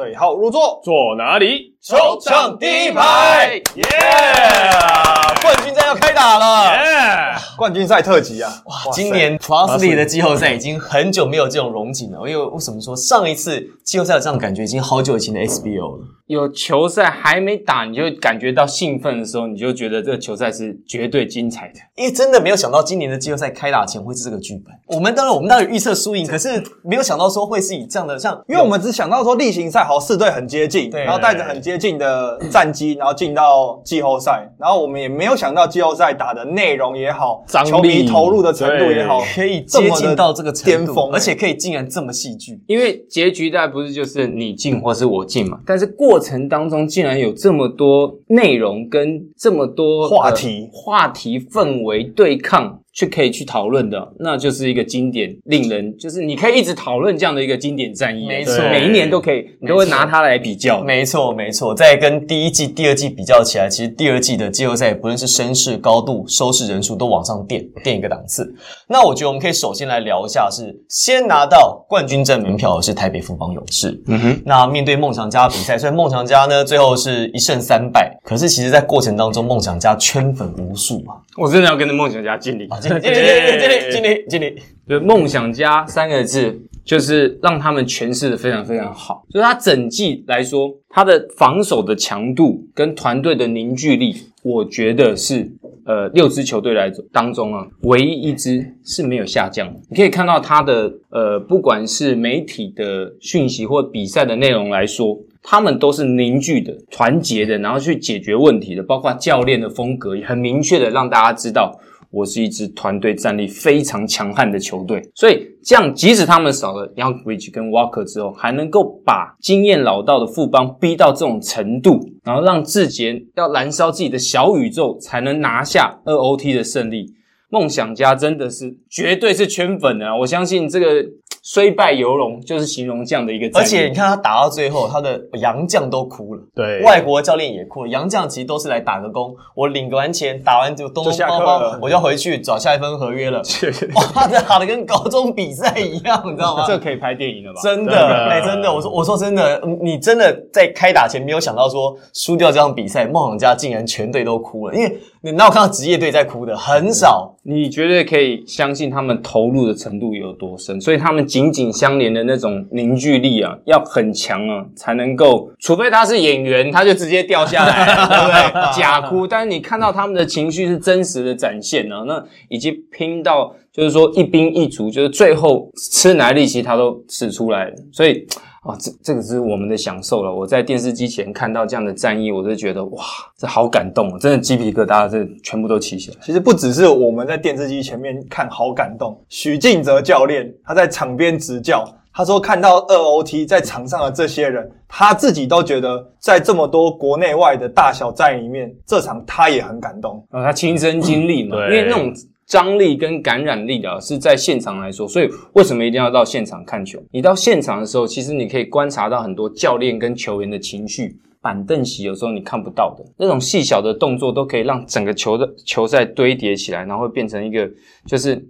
对号入座，坐哪里？球场第一排，耶！冠军战要开打了。耶！冠军赛特辑啊！哇今年 Plus League 的季后赛已经很久没有这种荣景了，因为为什么说上一次季后赛有这样的感觉，已经好久以前的 SBO 了。有球赛还没打，你就感觉到兴奋的时候，你就觉得这个球赛是绝对精彩的。因为真的没有想到今年的季后赛开打前会是这个剧本。我们当然我们当然预测输赢，可是没有想到说会是以这样的像，因为我们只想到说例行赛好四队很接近，对然后带着很接近的战绩，然后进到季后赛，然后我们也没有想到季后赛打的内容也好，球迷投入的程度也好，可以接近到这个程度巅峰，而且可以竟然这么戏剧。因为结局大概不是就是你进或是我进嘛，但是过程当中竟然有这么多内容跟这么多话题呃话题氛围对抗。去可以去讨论的，那就是一个经典，令人就是你可以一直讨论这样的一个经典战役，没错每一年都可以，你都会拿它来比较。没错，没错，在跟第一季、第二季比较起来，其实第二季的季后赛不论是声势、高度、收视人数都往上垫，垫一个档次。那我觉得我们可以首先来聊一下是，先拿到冠军战门票的是台北富邦勇士。嗯哼，那面对梦想家比赛，虽然梦想家呢最后是一胜三败，可是其实在过程当中，梦想家圈粉无数啊！我真的要跟着梦想家敬礼。经理，经理，经理，经理，经理，就梦想家三个字，就是让他们诠释的非常非常好。就是他整季来说，他的防守的强度跟团队的凝聚力，我觉得是呃六支球队来当中啊，唯一一支是没有下降的。你可以看到他的呃，不管是媒体的讯息或比赛的内容来说。他们都是凝聚的、团结的，然后去解决问题的，包括教练的风格也很明确的让大家知道，我是一支团队战力非常强悍的球队。所以这样，即使他们少了 Youngridge 跟 Walker 之后，还能够把经验老道的副帮逼到这种程度，然后让志杰要燃烧自己的小宇宙，才能拿下二 OT 的胜利。梦想家真的是绝对是圈粉的、啊，我相信这个虽败犹荣，就是形容这样的一个战而。且你看他打到最后，他的洋将都哭了。对，外国教练也哭了，洋将其实都是来打个工，我领完钱，打完就东东就下课包包了，我就要回去找下一份合约了。哇，这打的跟高中比赛一样，你知道吗？这可以拍电影了吧？真的，真的哎、真的，我说我说真的，嗯你真的在开打前没有想到说输掉这场比赛，梦想家竟然全队都哭了，因为你哪有看到职业队在哭的，很少。你绝对可以相信他们投入的程度有多深，所以他们紧紧相连的那种凝聚力啊，要很强啊，才能够。除非他是演员，他就直接掉下来了，对不对？假哭，但是你看到他们的情绪是真实的展现啊，那以及拼到就是说一兵一卒，就是最后吃奶力气他都使出来了，所以。啊，这这个是我们的享受了。我在电视机前看到这样的战役，我就觉得哇，这好感动，真的鸡皮疙瘩，这全部都起起来。其实不只是我们在电视机前面看好感动，许晋哲教练他在场边执教，他说看到二 OT 在场上的这些人，他自己都觉得在这么多国内外的大小战役里面，这场他也很感动。啊，他亲身经历嘛，因为那种张力跟感染力啊，是在现场来说，所以为什么一定要到现场看球？你到现场的时候，其实你可以观察到很多教练跟球员的情绪。板凳席有时候你看不到的那种细小的动作，都可以让整个球的球赛堆叠起来，然后会变成一个就是，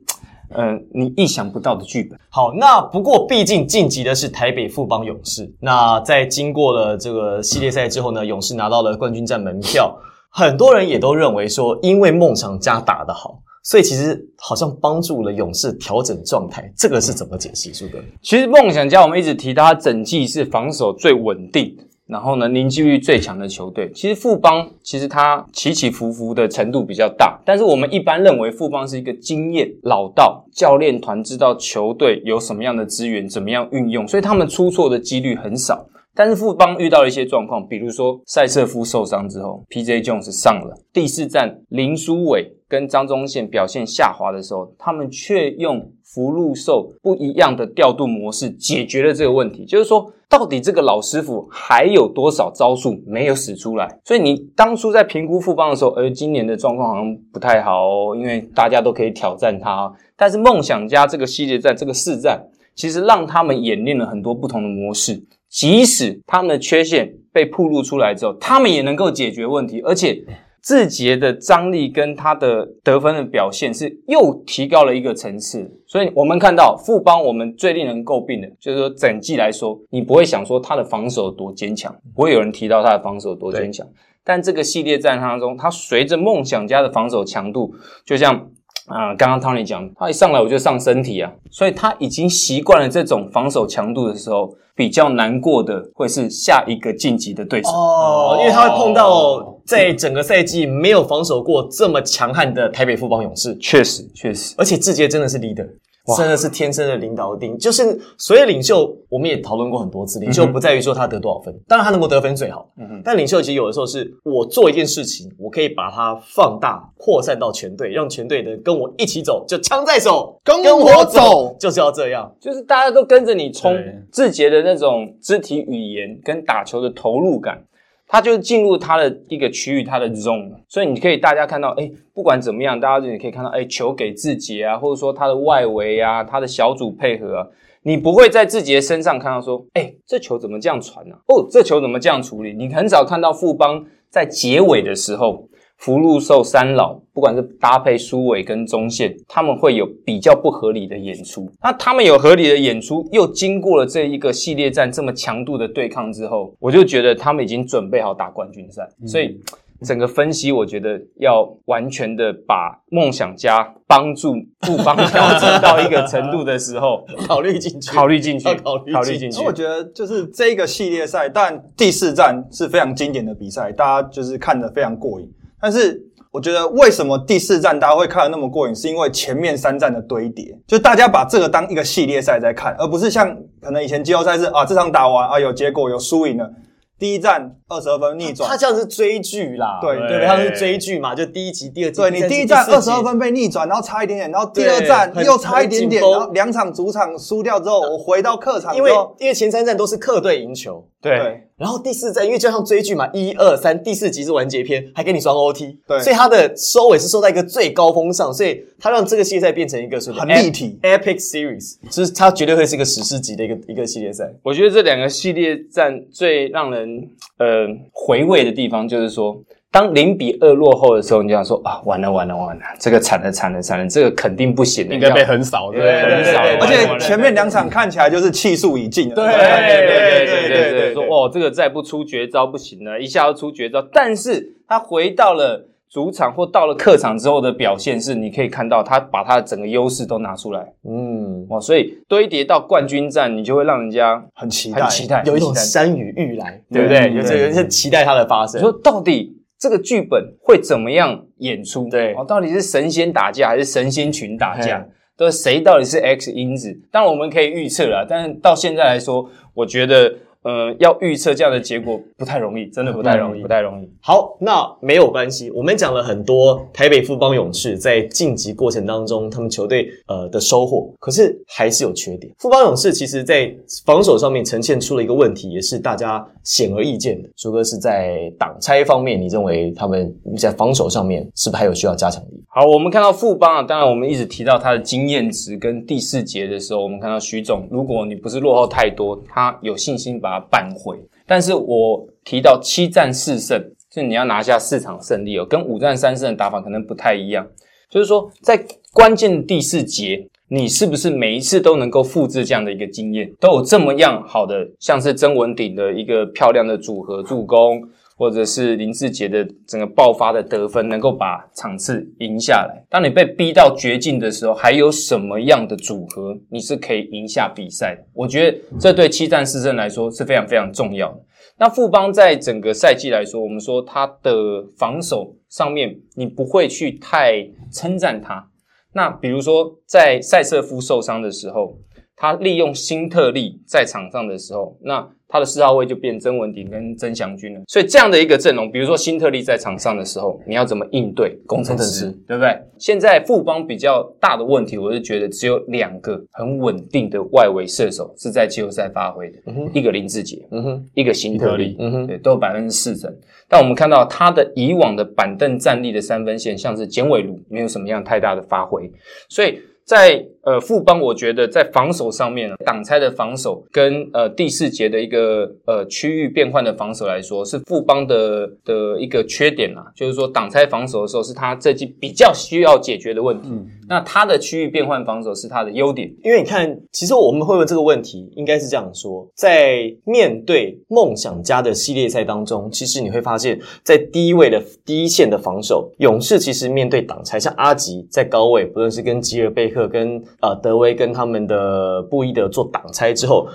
呃，你意想不到的剧本。好，那不过毕竟晋级的是台北富邦勇士。那在经过了这个系列赛之后呢，勇士拿到了冠军战门票。很多人也都认为说，因为梦想家打得好，所以其实好像帮助了勇士调整状态。这个是怎么解释？苏哥？其实梦想家我们一直提到，他整季是防守最稳定。然后呢，凝聚力最强的球队，其实富邦其实它起起伏伏的程度比较大，但是我们一般认为富邦是一个经验老道，教练团知道球队有什么样的资源，怎么样运用，所以他们出错的几率很少。但是富邦遇到了一些状况，比如说塞瑟夫受伤之后，P.J. Jones 上了第四站，林书伟跟张宗宪表现下滑的时候，他们却用福禄寿不一样的调度模式解决了这个问题。就是说，到底这个老师傅还有多少招数没有使出来？所以你当初在评估富邦的时候，呃，今年的状况好像不太好哦，因为大家都可以挑战他。但是梦想家这个系列战，这个四战，其实让他们演练了很多不同的模式。即使他们的缺陷被暴露出来之后，他们也能够解决问题，而且字节的张力跟他的得分的表现是又提高了一个层次。所以我们看到富邦，我们最令人诟病的就是说，整季来说，你不会想说他的防守多坚强，不会有人提到他的防守多坚强。但这个系列战当中，他随着梦想家的防守强度，就像。啊，刚刚 Tony 讲，他一上来我就上身体啊，所以他已经习惯了这种防守强度的时候，比较难过的会是下一个晋级的对手。哦，因为他会碰到在整个赛季没有防守过这么强悍的台北富邦勇士，确实确实，而且志杰真的是 leader。真的是天生的领导力，就是所谓领袖，我们也讨论过很多次。领袖不在于说他得多少分，当然他能够得分最好。嗯但领袖其实有的时候是我做一件事情，我可以把它放大、扩散到全队，让全队的跟我一起走，就枪在手，跟我走，就是要这样，就是大家都跟着你冲。字节的那种肢体语言跟打球的投入感。他就是进入他的一个区域，他的 zone，所以你可以大家看到，哎，不管怎么样，大家也可以看到，哎，球给自己啊，或者说他的外围啊，他的小组配合啊，你不会在自己的身上看到说，哎，这球怎么这样传呢？哦，这球怎么这样处理？你很少看到富邦在结尾的时候。福禄寿三老，不管是搭配苏伟跟中线，他们会有比较不合理的演出。那他们有合理的演出，又经过了这一个系列战这么强度的对抗之后，我就觉得他们已经准备好打冠军赛。所以整个分析，我觉得要完全的把梦想家帮助不帮调整到一个程度的时候，考虑进去，考虑进去，考虑进去。我觉得就是这个系列赛，但第四战是非常经典的比赛，大家就是看得非常过瘾。但是我觉得，为什么第四站大家会看得那么过瘾？是因为前面三站的堆叠，就大家把这个当一个系列赛在看，而不是像可能以前季后赛是啊，这场打完啊有结果有输赢了。第一站二十二分逆转，他这样是追剧啦，对。对，他是追剧嘛，就第一集、第二集，对你第一站二十二分被逆转，然后差一点点，然后第二站又差一点点，然后两场主场输掉之后，我回到客场，因为因为前三站都是客队赢球，对。然后第四站，因为就像追剧嘛，一二三，第四集是完结篇，还给你双 OT，对，所以它的收尾是收在一个最高峰上，所以它让这个系列赛变成一个很立体 epic series，就是它绝对会是一个史诗级的一个一个系列赛。我觉得这两个系列战最让人呃回味的地方，就是说。当零比二落后的时候，你就想说啊，完了完了完了，这个惨了惨了惨了，这个肯定不行的，应该被横扫，对，横扫。而且前面两场看起来就是气数已尽，对对对对对对，说哦，这个再不出绝招不行了，一下要出绝招。但是他回到了主场或到了客场之后的表现是，你可以看到他把他的整个优势都拿出来，嗯，哦，所以堆叠到冠军战，你就会让人家很期待，很期待，有一种山雨欲来，对不对？有这有些期待它的发生。说到底。这个剧本会怎么样演出？对，哦，到底是神仙打架还是神仙群打架？都谁到底是 X 因子？当然我们可以预测了，但是到现在来说，我觉得。呃，要预测这样的结果不太容易，真的不太容易，不太容易。好，那没有关系。我们讲了很多台北富邦勇士在晋级过程当中，他们球队呃的收获，可是还是有缺点。富邦勇士其实在防守上面呈现出了一个问题，也是大家显而易见的。朱哥是在挡拆方面，你认为他们在防守上面是不是还有需要加强的？好，我们看到富邦啊，当然我们一直提到他的经验值，跟第四节的时候，我们看到徐总，如果你不是落后太多，他有信心把。把它扳回，但是我提到七战四胜，就你要拿下四场胜利哦，跟五战三胜的打法可能不太一样。就是说，在关键第四节，你是不是每一次都能够复制这样的一个经验，都有这么样好的，像是曾文鼎的一个漂亮的组合助攻。或者是林志杰的整个爆发的得分，能够把场次赢下来。当你被逼到绝境的时候，还有什么样的组合你是可以赢下比赛的？我觉得这对七战四胜来说是非常非常重要的。那富邦在整个赛季来说，我们说他的防守上面，你不会去太称赞他。那比如说在塞瑟夫受伤的时候，他利用新特利在场上的时候，那。他的四号位就变曾文鼎跟曾祥军了，所以这样的一个阵容，比如说新特利在场上的时候，你要怎么应对工程师，对不对？现在富邦比较大的问题，我是觉得只有两个很稳定的外围射手是在季后赛发挥的，一个林志杰，嗯哼，一个新特利，嗯哼，对，都有百分之四成。但我们看到他的以往的板凳站立的三分线，像是简伟儒，没有什么样太大的发挥，所以。在呃富邦，我觉得在防守上面，挡拆的防守跟呃第四节的一个呃区域变换的防守来说，是富邦的的一个缺点啦。就是说挡拆防守的时候，是他这季比较需要解决的问题。那他的区域变换防守是他的优点。因为你看，其实我们会问这个问题，应该是这样说：在面对梦想家的系列赛当中，其实你会发现，在第一位的第一线的防守，勇士其实面对挡拆，像阿吉在高位，不论是跟吉尔贝克、跟呃德威、跟他们的布伊德做挡拆之后。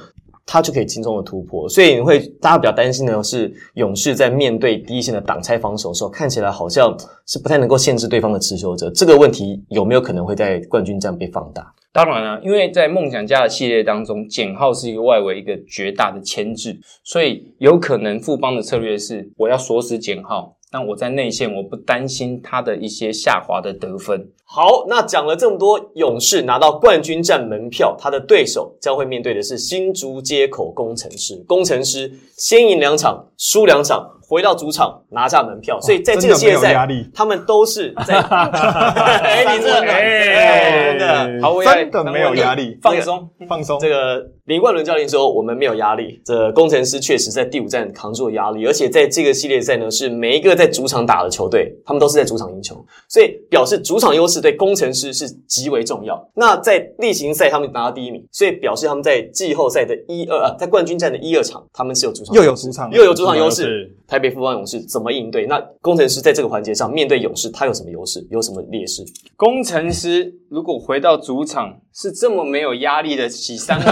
他就可以轻松的突破，所以你会大家比较担心的是，勇士在面对第一线的挡拆防守的时候，看起来好像是不太能够限制对方的持球者。这个问题有没有可能会在冠军战被放大？当然了，因为在梦想家的系列当中，简浩是一个外围一个绝大的牵制，所以有可能富邦的策略是我要锁死简浩。那我在内线，我不担心他的一些下滑的得分。好，那讲了这么多，勇士拿到冠军战门票，他的对手将会面对的是新竹街口工程师。工程师先赢两场，输两场。回到主场拿下门票，所以在这个系列赛，他们都是在。哎，你这哎真的，毫无压力，真的没有压力，放松放松。这个林冠伦教练说，我们没有压力。这工程师确实在第五站扛住了压力，而且在这个系列赛呢，是每一个在主场打的球队，他们都是在主场赢球，所以表示主场优势对工程师是极为重要。那在例行赛他们拿到第一名，所以表示他们在季后赛的一二啊，在冠军战的一二场，他们是有主场又有主场又有主场优势。台北富邦勇士怎么应对？那工程师在这个环节上面对勇士，他有什么优势？有什么劣势？工程师如果回到主场是这么没有压力的洗三个，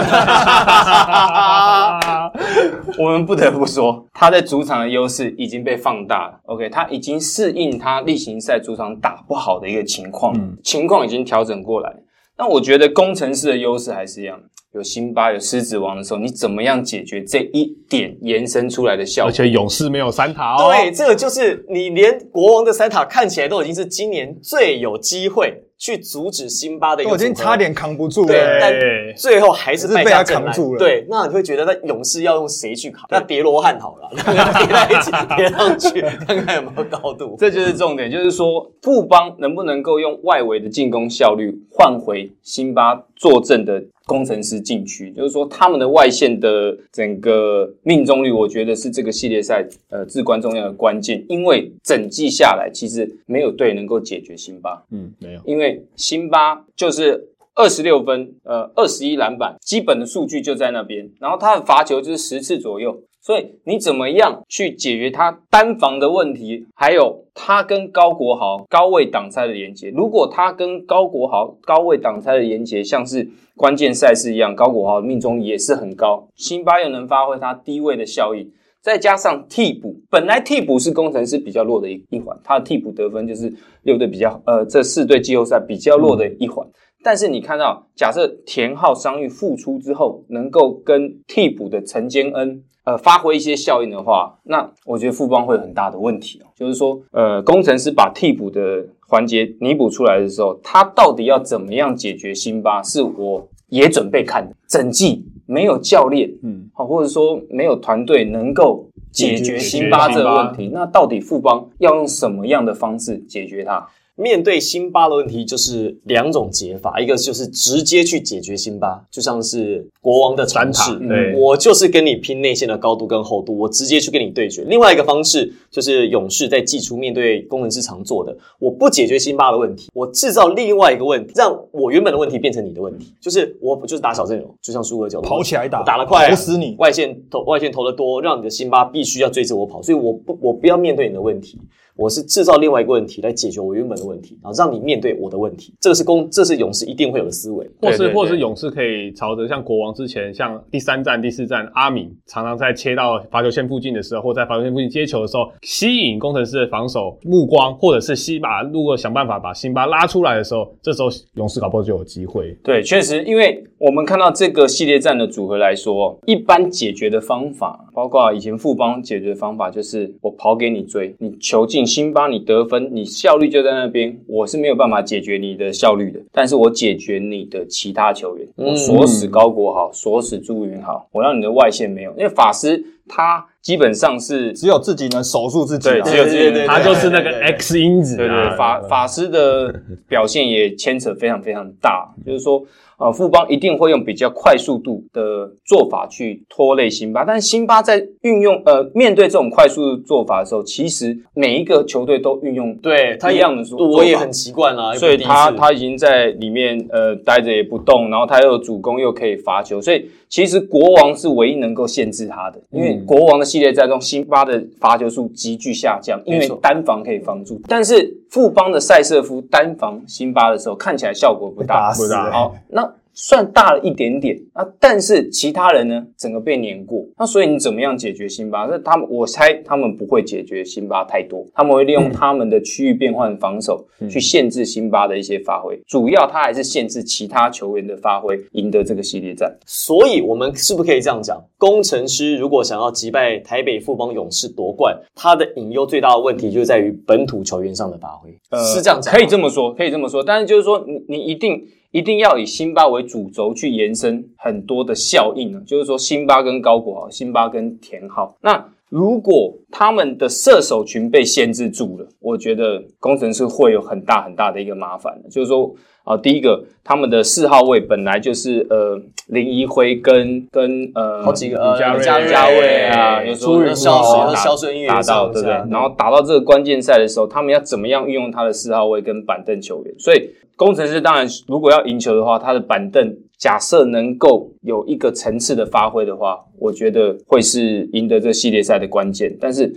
我们不得不说，他在主场的优势已经被放大了。OK，他已经适应他例行赛主场打不好的一个情况，情况已经调整过来。那我觉得工程师的优势还是一样。有辛巴有狮子王的时候，你怎么样解决这一点延伸出来的效果？而且勇士没有三塔哦。对，这个就是你连国王的三塔看起来都已经是今年最有机会去阻止辛巴的一个，我已经差点扛不住了。对，但最后还是被他扛住了。对，那你会觉得那勇士要用谁去扛？那叠罗汉好了，叠在一起叠上去，看看有没有高度。这就是重点，就是说富邦能不能够用外围的进攻效率换回辛巴坐镇的。工程师禁区，就是说他们的外线的整个命中率，我觉得是这个系列赛呃至关重要的关键。因为整季下来，其实没有队能够解决辛巴，嗯，没有，因为辛巴就是二十六分，呃，二十一篮板，基本的数据就在那边，然后他的罚球就是十次左右。所以你怎么样去解决他单防的问题？还有他跟高国豪高位挡拆的连接。如果他跟高国豪高位挡拆的连接像是关键赛事一样，高国豪命中也是很高。辛巴又能发挥他低位的效应，再加上替补，本来替补是工程师比较弱的一一环，他的替补得分就是六队比较呃这四队季后赛比较弱的一环。但是你看到，假设田浩伤愈复出之后，能够跟替补的陈坚恩。呃，发挥一些效应的话，那我觉得富邦会有很大的问题哦。就是说，呃，工程师把替补的环节弥补出来的时候，他到底要怎么样解决辛巴？是我也准备看的。整季没有教练，嗯，好，或者说没有团队能够解决辛巴这个问题，那到底富邦要用什么样的方式解决它？面对辛巴的问题，就是两种解法，一个就是直接去解决辛巴，就像是国王的尝试，对我就是跟你拼内线的高度跟厚度，我直接去跟你对决。另外一个方式就是勇士在季初面对工程师常做的，我不解决辛巴的问题，我制造另外一个问题，让我原本的问题变成你的问题，就是我就是打小阵容，就像苏格角跑起来打，打得快，投死你，外线投外线投的多，让你的辛巴必须要追着我跑，所以我不我不要面对你的问题。我是制造另外一个问题来解决我原本的问题，然后让你面对我的问题。这个是公，这是勇士一定会有的思维，或是或是勇士可以朝着像国王之前，像第三站、第四站，阿敏常常在切到罚球线附近的时候，或在罚球线附近接球的时候，吸引工程师的防守目光，或者是西巴如果想办法把辛巴拉出来的时候，这时候勇士搞不好就有机会。对，确实，因为我们看到这个系列战的组合来说，一般解决的方法，包括以前富邦解决的方法，就是我跑给你追，你球进。辛巴，你得分，你效率就在那边，我是没有办法解决你的效率的，但是我解决你的其他球员，我锁死高国豪，锁死朱云豪，我让你的外线没有，因为法师他基本上是只有自己能守住自己对，啊。只有自己他就是那个对对对。X 因子啊，对对，法法师的表现也牵扯非常非常大，就是说，呃，富邦一定会用比较快速度的做法去拖累辛巴，但是辛巴在运用呃面对这种快速做法的时候，其实每一个球队都运用对他一样的说法，我也很习惯啦，所以他他已经在里面呃待着也不动，然后他又有主攻又可以罚球，所以其实国王是唯一能够限制他的，因为嗯国王的系列战中，辛巴的罚球数急剧下降，因为单防可以防住，但是富邦的塞瑟夫单防辛巴的时候，看起来效果不大。不大欸好，那算大了一点点啊，但是其他人呢，整个被碾过。那所以你怎么样解决辛巴？那他们，我猜他们不会解决辛巴太多，他们会利用他们的区域变换防守、去限制辛巴的一些发挥。主要他还是限制其他球员的发挥，赢得这个系列战。所以，我们是不是可以这样讲？工程师如果想要击败台北富邦勇士夺冠，他的隐忧最大的问题就在于本土球员上的发挥，呃是这样讲可以这么说，可以这么说。但是就是说，你你一定一定要以辛巴为主轴去延伸很多的效应啊，就是说辛巴跟高国豪、辛巴跟田浩，那。如果他们的射手群被限制住了，我觉得工程师会有很大很大的一个麻烦的。就是说，啊、第一个，他们的四号位本来就是呃林一辉跟跟呃好几个呃吕嘉瑞嘉瑞啊，有时候朱宇消浩打消失音乐打到对不对？然后打到这个关键赛的时候，他们要怎么样运用他的四号位跟板凳球员？所以工程师当然如果要赢球的话，他的板凳假设能够有一个层次的发挥的话，我觉得会是赢得这系列赛的关键。但是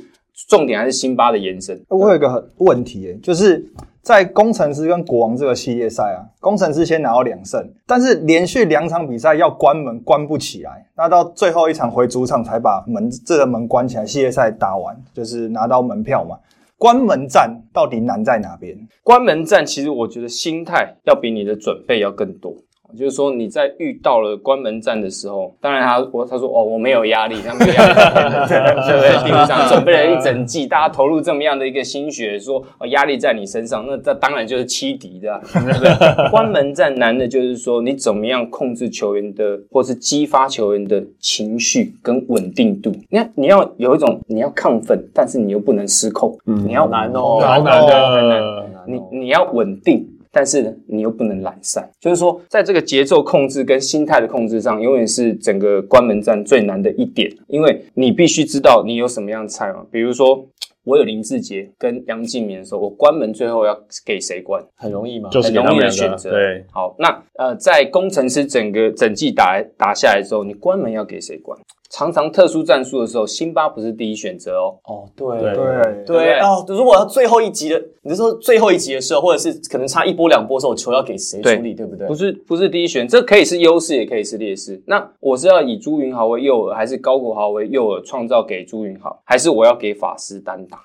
重点还是辛巴的延伸。我有一个问题，就是在工程师跟国王这个系列赛啊，工程师先拿到两胜，但是连续两场比赛要关门关不起来，那到最后一场回主场才把门这个门关起来，系列赛打完就是拿到门票嘛。关门战到底难在哪边？关门战其实我觉得心态要比你的准备要更多。就是说你在遇到了关门战的时候，当然他我他说哦我没有压力，他没有压力，对不对？第五场准备了一整季，大家投入这么样的一个心血，说哦压力在你身上，那这当然就是欺敌的、啊，对不对？关门战难的就是说你怎么样控制球员的，或是激发球员的情绪跟稳定度。你看你要有一种你要亢奋，但是你又不能失控，你要难哦好难的。你你要稳定，但是呢，你又不能懒散。就是说，在这个节奏控制跟心态的控制上，永远是整个关门战最难的一点，因为你必须知道你有什么样的菜嘛。比如说，我有林志杰跟杨敬敏的时候，我关门最后要给谁关？很容易嘛，就是很容易的选择。对，好，那呃，在工程师整个整季打打下来之后，你关门要给谁关？常常特殊战术的时候，辛巴不是第一选择哦。哦，对对对对哦，如果要最后一集的，你是说最后一集的时候，或者是可能差一波两波的时候，球要给谁处理，对不对不？是不是第一选，这可以是优势，也可以是劣势。那我是要以朱云豪为诱饵，还是高国豪为诱饵，创造给朱云豪，还是我要给法师单打？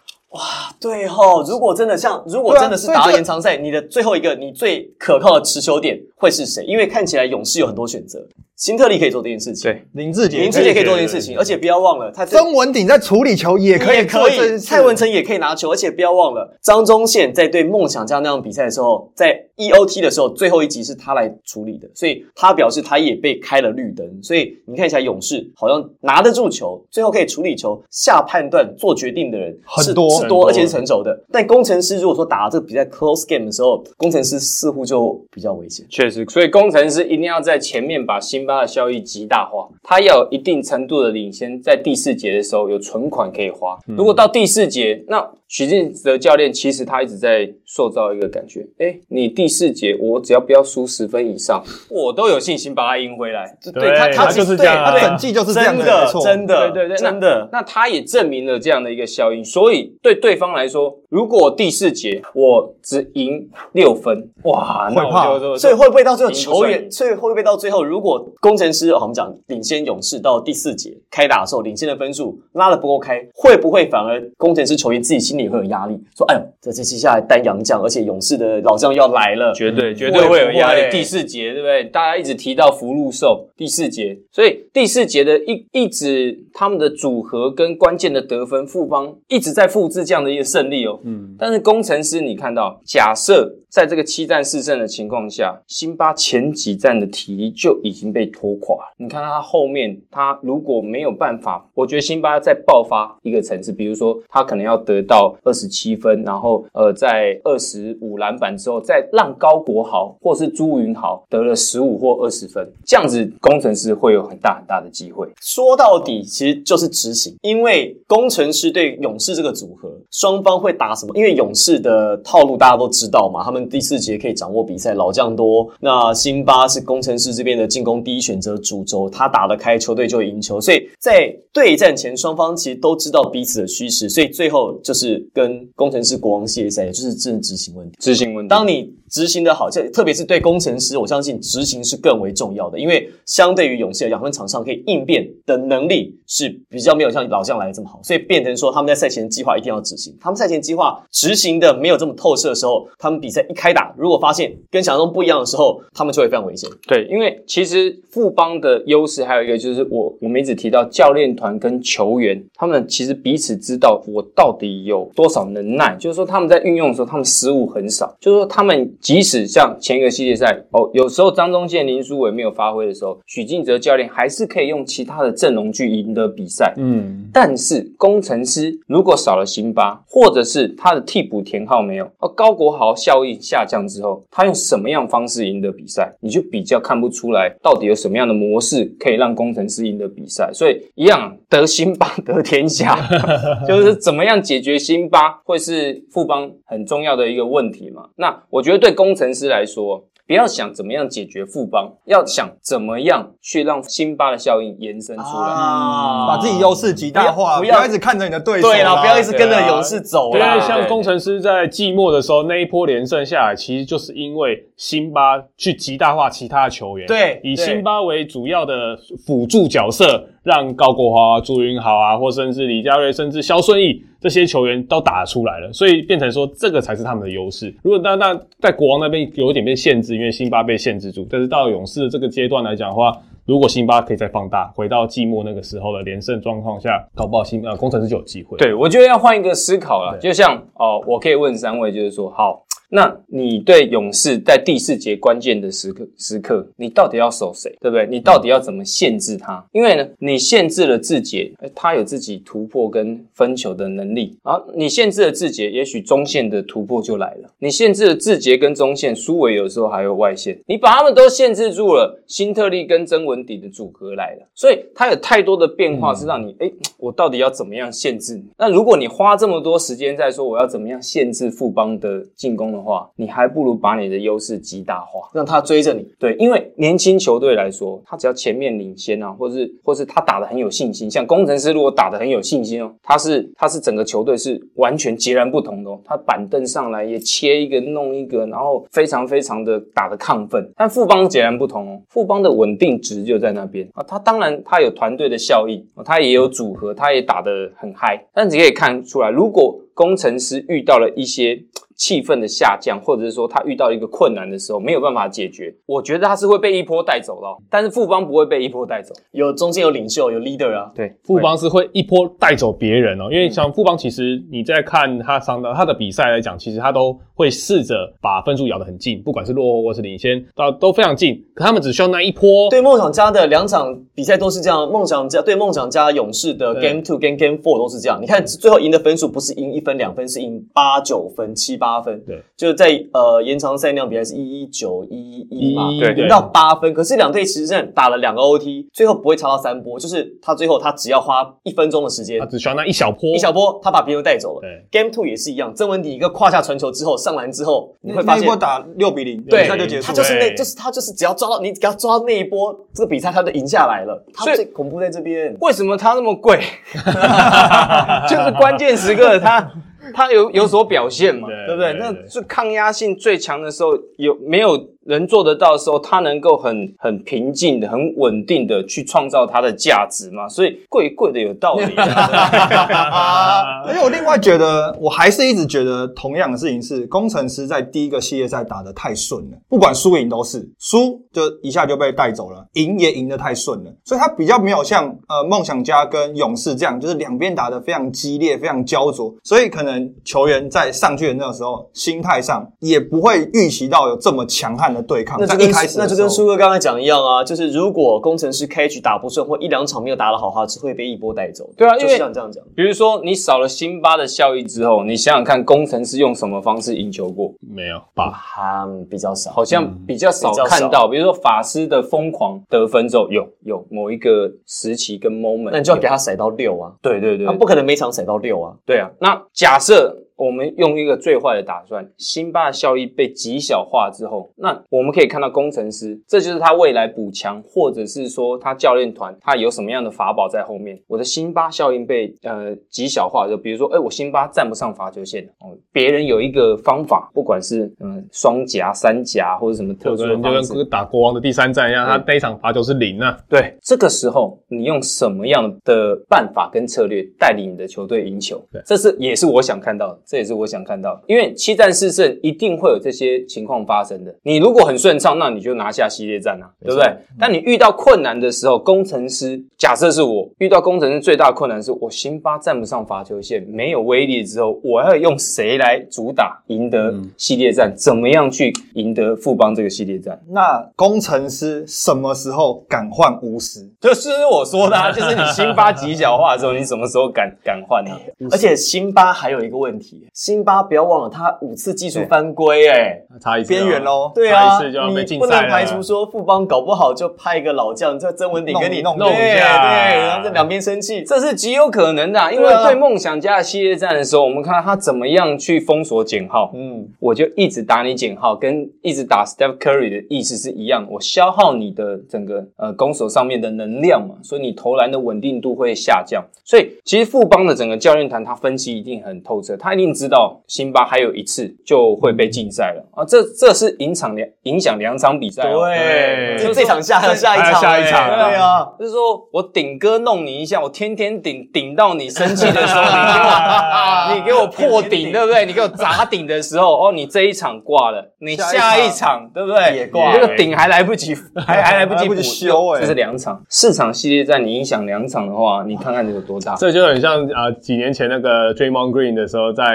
对吼，如果真的像，如果真的是打延长赛，你的最后一个，你最可靠的持球点会是谁？因为看起来勇士有很多选择，辛特利可以做这件事情，对，林志杰林志杰可以做这件事情，而且不要忘了，他曾文鼎在处理球也可以也可以，蔡文成也可以拿球，而且不要忘了，张忠宪在对梦想家那场比赛的时候，在 EOT 的时候，最后一集是他来处理的，所以他表示他也被开了绿灯，所以你看一下勇士好像拿得住球，最后可以处理球、下判断、做决定的人很多多而且是成熟的。但工程师如果说打这个比赛 close game 的时候，工程师似乎就比较危险。确实，所以工程师一定要在前面把辛巴的效益极大化，他要有一定程度的领先，在第四节的时候有存款可以花。如果到第四节，那许晋哲教练其实他一直在塑造一个感觉，哎，你第四节我只要不要输十分以上，我都有信心把它赢回来。对他他就是这样啊他整季就是这样真的真的对对对真的。那他也证明了这样的一个效应，所以对对方来说，如果第四节我只赢六分，哇，那会怕所以会不会到最后球员？所以会不会到最后，如果工程师、哦、我们讲领先勇士到第四节开打的时候，领先的分数拉的不够开，会不会反而工程师球员自己心里会有压力？说，哎呦，这这接下来单阳将，而且勇士的老将要来了，绝对嗯绝对会有压力第四节对不对？大家一直提到福禄寿第四节，所以第四节的一一直他们的组合跟关键的得分，富邦一直在复制这样的一个胜利哦。嗯，但是工程师你看到，假设在这个七战四胜的情况下，辛巴前几战的体力就已经被拖垮。你看他后面，他如果没有办法，我觉得辛巴要再爆发一个层次，比如说他可能要得到二十七分，然后呃在二十五篮板之后，再让高国豪或是朱云豪得了十五或二十分，这样子工程师会有很大很大的机会。说到底，其实就是执行，因为工程师对勇士这个组合，双方会打什么？因为勇士的套路大家都知道嘛，他们第四节可以掌握比赛，老将多。那辛巴是工程师这边的进攻第一选择主轴，他打得开，球队就赢球。所以在对战前，双方其实都知道彼此的虚实，所以最后就是跟工程师国王系列赛，也就是真的执行问题。执行问题，当你执行的好，这特别是对工程师，我相信执行是更为重要的，因为相对于勇士来讲，他们场上可以应变的能力是比较没有像老将来的这么好，所以变成说他们在赛前计划一定要执行。他们赛前计划执行的没有这么透彻的时候，他们比赛一开打，如果发现跟想象中不一样的时候，他们就会非常危险。对，因为其实富邦的优势还有一个就是我我们一直提到教练团跟球员，他们其实彼此知道我到底有多少能耐，就是说他们在运用的时候，他们失误很少，就是说他们即使像前一个系列赛哦，有时候张宗健、林书伟没有发挥的时候，许晋哲教练还是可以用其他的阵容去赢得比赛。嗯，但是工程师如果少了辛巴，或者是他的替补田浩没有，而高国豪效应下降之后，他用什么样方式赢得比赛，你就比较看不出来到底有什么样的模式可以让工程师赢得比赛。所以一样得辛巴 得天下，就是怎么样解决辛巴会是富邦很重要的一个问题嘛。那我觉得对工程师来说。不要想怎么样解决富邦，要想怎么样去让辛巴的效应延伸出来。啊把自己优势极大化，不不要要一直看着你的对手对啦，啦，不要一直跟着勇士走对，因。为像工程师在季末的时候那一波连胜下来，其实就是因为辛巴去极大化其他的球员，对对以辛巴为主要的辅助角色，让高国华啊、朱云豪啊，或甚至李佳瑞，甚至肖顺义这些球员都打出来了，所以变成说这个才是他们的优势。如果那那在国王那边有一点被限制，因为辛巴被限制住，但是到勇士的这个阶段来讲的话，如果辛巴可以再放大，回到季末那个时候的连胜状况下，搞不好辛呃工程师就有机会。对，我觉得要换一个思考了，就像哦，我可以问三位，就是说，好，那你对勇士在第四节关键的时刻时刻，你到底要守谁，对不对？你到底要怎么限制他？因为呢，你限制了志杰，哎他有自己突破跟分球的能力，啊你限制了志杰，也许中线的突破就来了。你限制了志杰跟中线，苏伟有时候还有外线，你把他们都限制住了，新特利跟曾文迪的组合来了，所以他有太多的变化是让你哎、我到底要怎么样限制你？那如果你花这么多时间在说我要怎么样限制富邦的进攻的话，你还不如把你的优势极大化。让他追着你，对，因为年轻球队来说，他只要前面领先啊，或是或是他打的很有信心，像工程师如果打的很有信心哦，他是他是整个球队是完全截然不同的哦，他板凳上来也切一个弄一个，然后非常非常的打的亢奋。但富邦截然不同哦，富邦的稳定值就在那边啊，他当然他有团队的效益，哦他也有组合，他也打得很嗨，但你可以看出来，如果工程师遇到了一些气氛的下降，或者是说他遇到一个困难的时候没有办法解决，我觉得他是会被一波带走的哦、但是富邦不会被一波带走。有中间有领袖，有 leader 啊。对，富邦是会一波带走别人哦，因为像富邦其实你在看他上的他的比赛来讲，其实他都会试着把分数咬得很近，不管是落后或是领先，到都非常近。可他们只需要那一波，对梦想家的两场比赛都是这样，梦想家对梦想家勇士的 Game Two 跟 Game Four 都是这样。你看最后赢的分数不是赢一分两分，是赢八九分、七八分。对，就是在呃延长赛那样比赛是一一九一一嘛，对赢到八分。可是两队其实是打了两个 OT，最后不会差到三波，就是他最后他只要花一分钟的时间他，只需要那一小波，一小波他把别人带走了。对 Game Two 也是一样，曾文迪一个胯下传球之后上篮之后，你会发现那一波打六比零，对，比赛就结束。他就是那，就是他就是只要抓到你，只要抓到那一波，这个比赛他就赢下来了。他所以最恐怖在这边，为什么他那么贵？就是关键时刻他他有有所表现嘛，对对不对？那对最抗压性最强的时候，有没有人做得到的时候，他能够很很平静的、很稳定的去创造它的价值嘛。所以贵贵的有道理、啊。而且我另外觉得，我还是一直觉得同样的事情是，工程师在第一个系列赛打得太顺了，不管输赢都是，输就一下就被带走了，赢也赢得太顺了，所以他比较没有像呃梦想家跟勇士这样，就是两边打得非常激烈、非常焦灼，所以可能球员在上去的那个时候，心态上也不会预期到有这么强悍的对抗。那就跟一开始那就跟时候苏哥刚才讲一样啊，就是如果工程师开局打不顺，或一两场没有打得好，他只会被一波带走。对啊因为是像这样讲。比如说，你少了辛巴的效益之后，你想想看，工程师用什么方式赢球过？没有吧？他比较少，好像比较少比较少看到。比如说法师的疯狂得分之后，有有某一个时期跟 moment，那你就要给他甩到六啊，对对对他不可能每场甩到六啊。对啊。那假设我们用一个最坏的打算，辛巴的效益被极小化之后，那我们可以看到工程师，这就是他未来补强，或者是说他教练团他有什么样的法宝在后面。我的辛巴效应被呃极小化，就比如说，哎，我辛巴站不上罚球线哦，别人有一个方法，不管是嗯双夹、三夹或者什么特殊有的人就的方式，跟打国王的第三战一样，他那一场罚球是零啊。对，这个时候你用什么样的办法跟策略带领你的球队赢球对？这是也是我想看到的，这也是我想看到的。因为七战四胜一定会有这些情况发生的。你如果很顺畅，那你就拿下系列战啊，对不对？但你遇到困难的时候，工程师假设是我遇到工程师最大的困难是我辛巴站不上罚球线，没有威力之后，我要用谁来主打赢得系列战？怎么样去赢得富邦这个系列战？那工程师什么时候敢换巫师？就是我说的、啊，就是你辛巴极小化之后，你什么时候敢敢换呢、而且辛巴还有一个问题，辛巴不要忘了他五次技术犯规，哎，差一次啊边缘喽对啊，差一次就要被你不禁赛了。能排除说富邦搞不好就派一个老将，这曾文鼎跟你弄弄一下。对然后这两边生气，这是极有可能的啊、因为对梦想家的系列战的时候，我们看他怎么样去封锁简浩，嗯，我就一直打你简浩，跟一直打 Steph Curry 的意思是一样，我消耗你的整个呃攻守上面的能量嘛，所以你投篮的稳定度会下降。所以其实富邦的整个教练团他分析一定很透彻，他一定知道辛巴还有一次就会被禁赛了。啊，这这是影响两影响两场比赛、哦，对，就这场下下一场，下一场哎。对啊，就是说我顶哥弄你一下，我天天顶顶到你生气的时候，你给我你给我 破顶，对不对？你给我砸顶的时候，哦，你这一场挂了，你下一场对不对？也挂你这个顶还来不及，还还来不及修哎。这是两场。四场系列战，你影响两场的话，你看看这有多大？这就很像啊、呃几年前那个 Draymond Green 的时候，在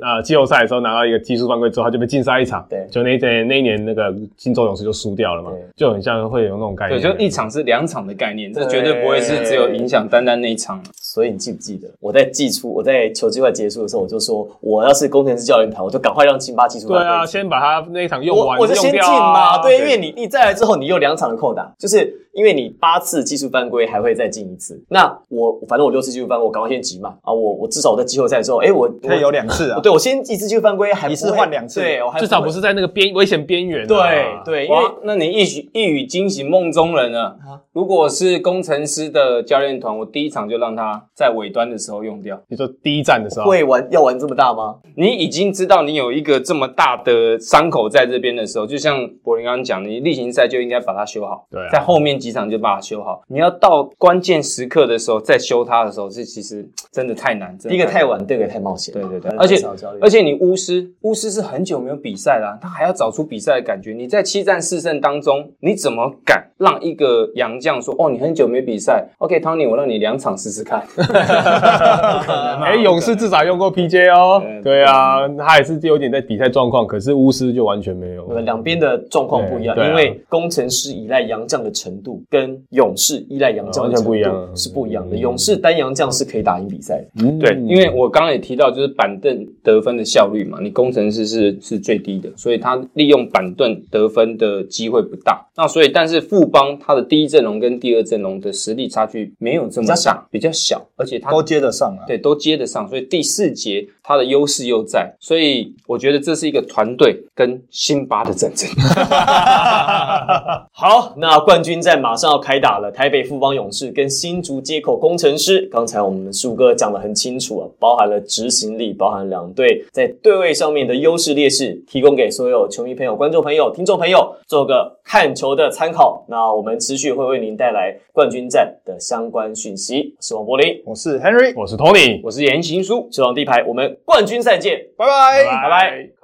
啊季后赛的时候拿到一个技术犯规之后，他就被禁赛一场。对就那一年那一年那个金州勇士就输掉了嘛，就很像会有那种概念对，念。就一场是两场的概念，这绝对不会是只有影响单单那一场。所以你记不记得我在季初我在球季快结束的时候，我就说我要是工程师教练团，我就赶快让辛巴技术对啊，犯规先把他那一场用完，我就先进用掉啊嘛，对，因为你你再来之后，你有两场的扣打，就是因为你八次技术犯规还会再进一次。那我反正我六次技术犯规，我赶快先急嘛啊！我我至少我在季后赛之后，哎，我可以有两次啊。对我先一次技术犯规，还一次不会换两次对我还至少不是在那个边危险边缘啊。对对，因为，那你一语一语惊醒梦中人了。如果是工程师的教练团，我第一场就让他在尾端的时候用掉。你说第一站的时候，会玩要玩这么大吗？你已经知道你有一个这么大的伤口在这边的时候，就像柏林刚刚讲，你例行赛就应该把它修好，对啊在后面几场就把它修好。你要到关键时刻的时候再修它的时候，这其实真的太难。真的第一个太晚，第二个太冒险。对对对，而且而且你巫师，巫师是很久没有比赛啦，他还要找出比赛的感觉。你在七战四胜当中，你怎么敢让一个洋将说哦，你很久没比赛？OK，Tony，我让你两场试试看。哎，勇士至少用过 PJ 哦对。啊，他也是有点在比赛状况，可是巫师就完全没有。呃，两边的状况不一样，因为工程师依赖杨将的程度跟勇士依赖杨将的完全程度不一样是不一样的。嗯勇士单杨将是可以打赢比赛的，嗯对，因为我刚刚也提到，就是板凳得分的效率嘛，你工程师是是最低的，所以他利用板凳得分的机会不大。那所以，但是富邦他的第一阵容跟第二阵容的实力差距没有这么小大，比较小。小，而且他都接得上啊。对，都接得上，所以第四节他的优势又在，所以我觉得这是一个团队跟辛巴的战争。好，那冠军战马上要开打了，台北富邦勇士跟新竹接口工程师。刚才我们树哥讲的很清楚啊，包含了执行力，包含两队在对位上面的优势劣势，提供给所有球迷朋友、观众朋友、听众朋友做个看球的参考。那我们持续会为您带来冠军战的相关讯息。我是王柏林，我是 Henry，我是 Tony，我是言行书。球王地牌，我们冠军赛见，拜拜。拜拜。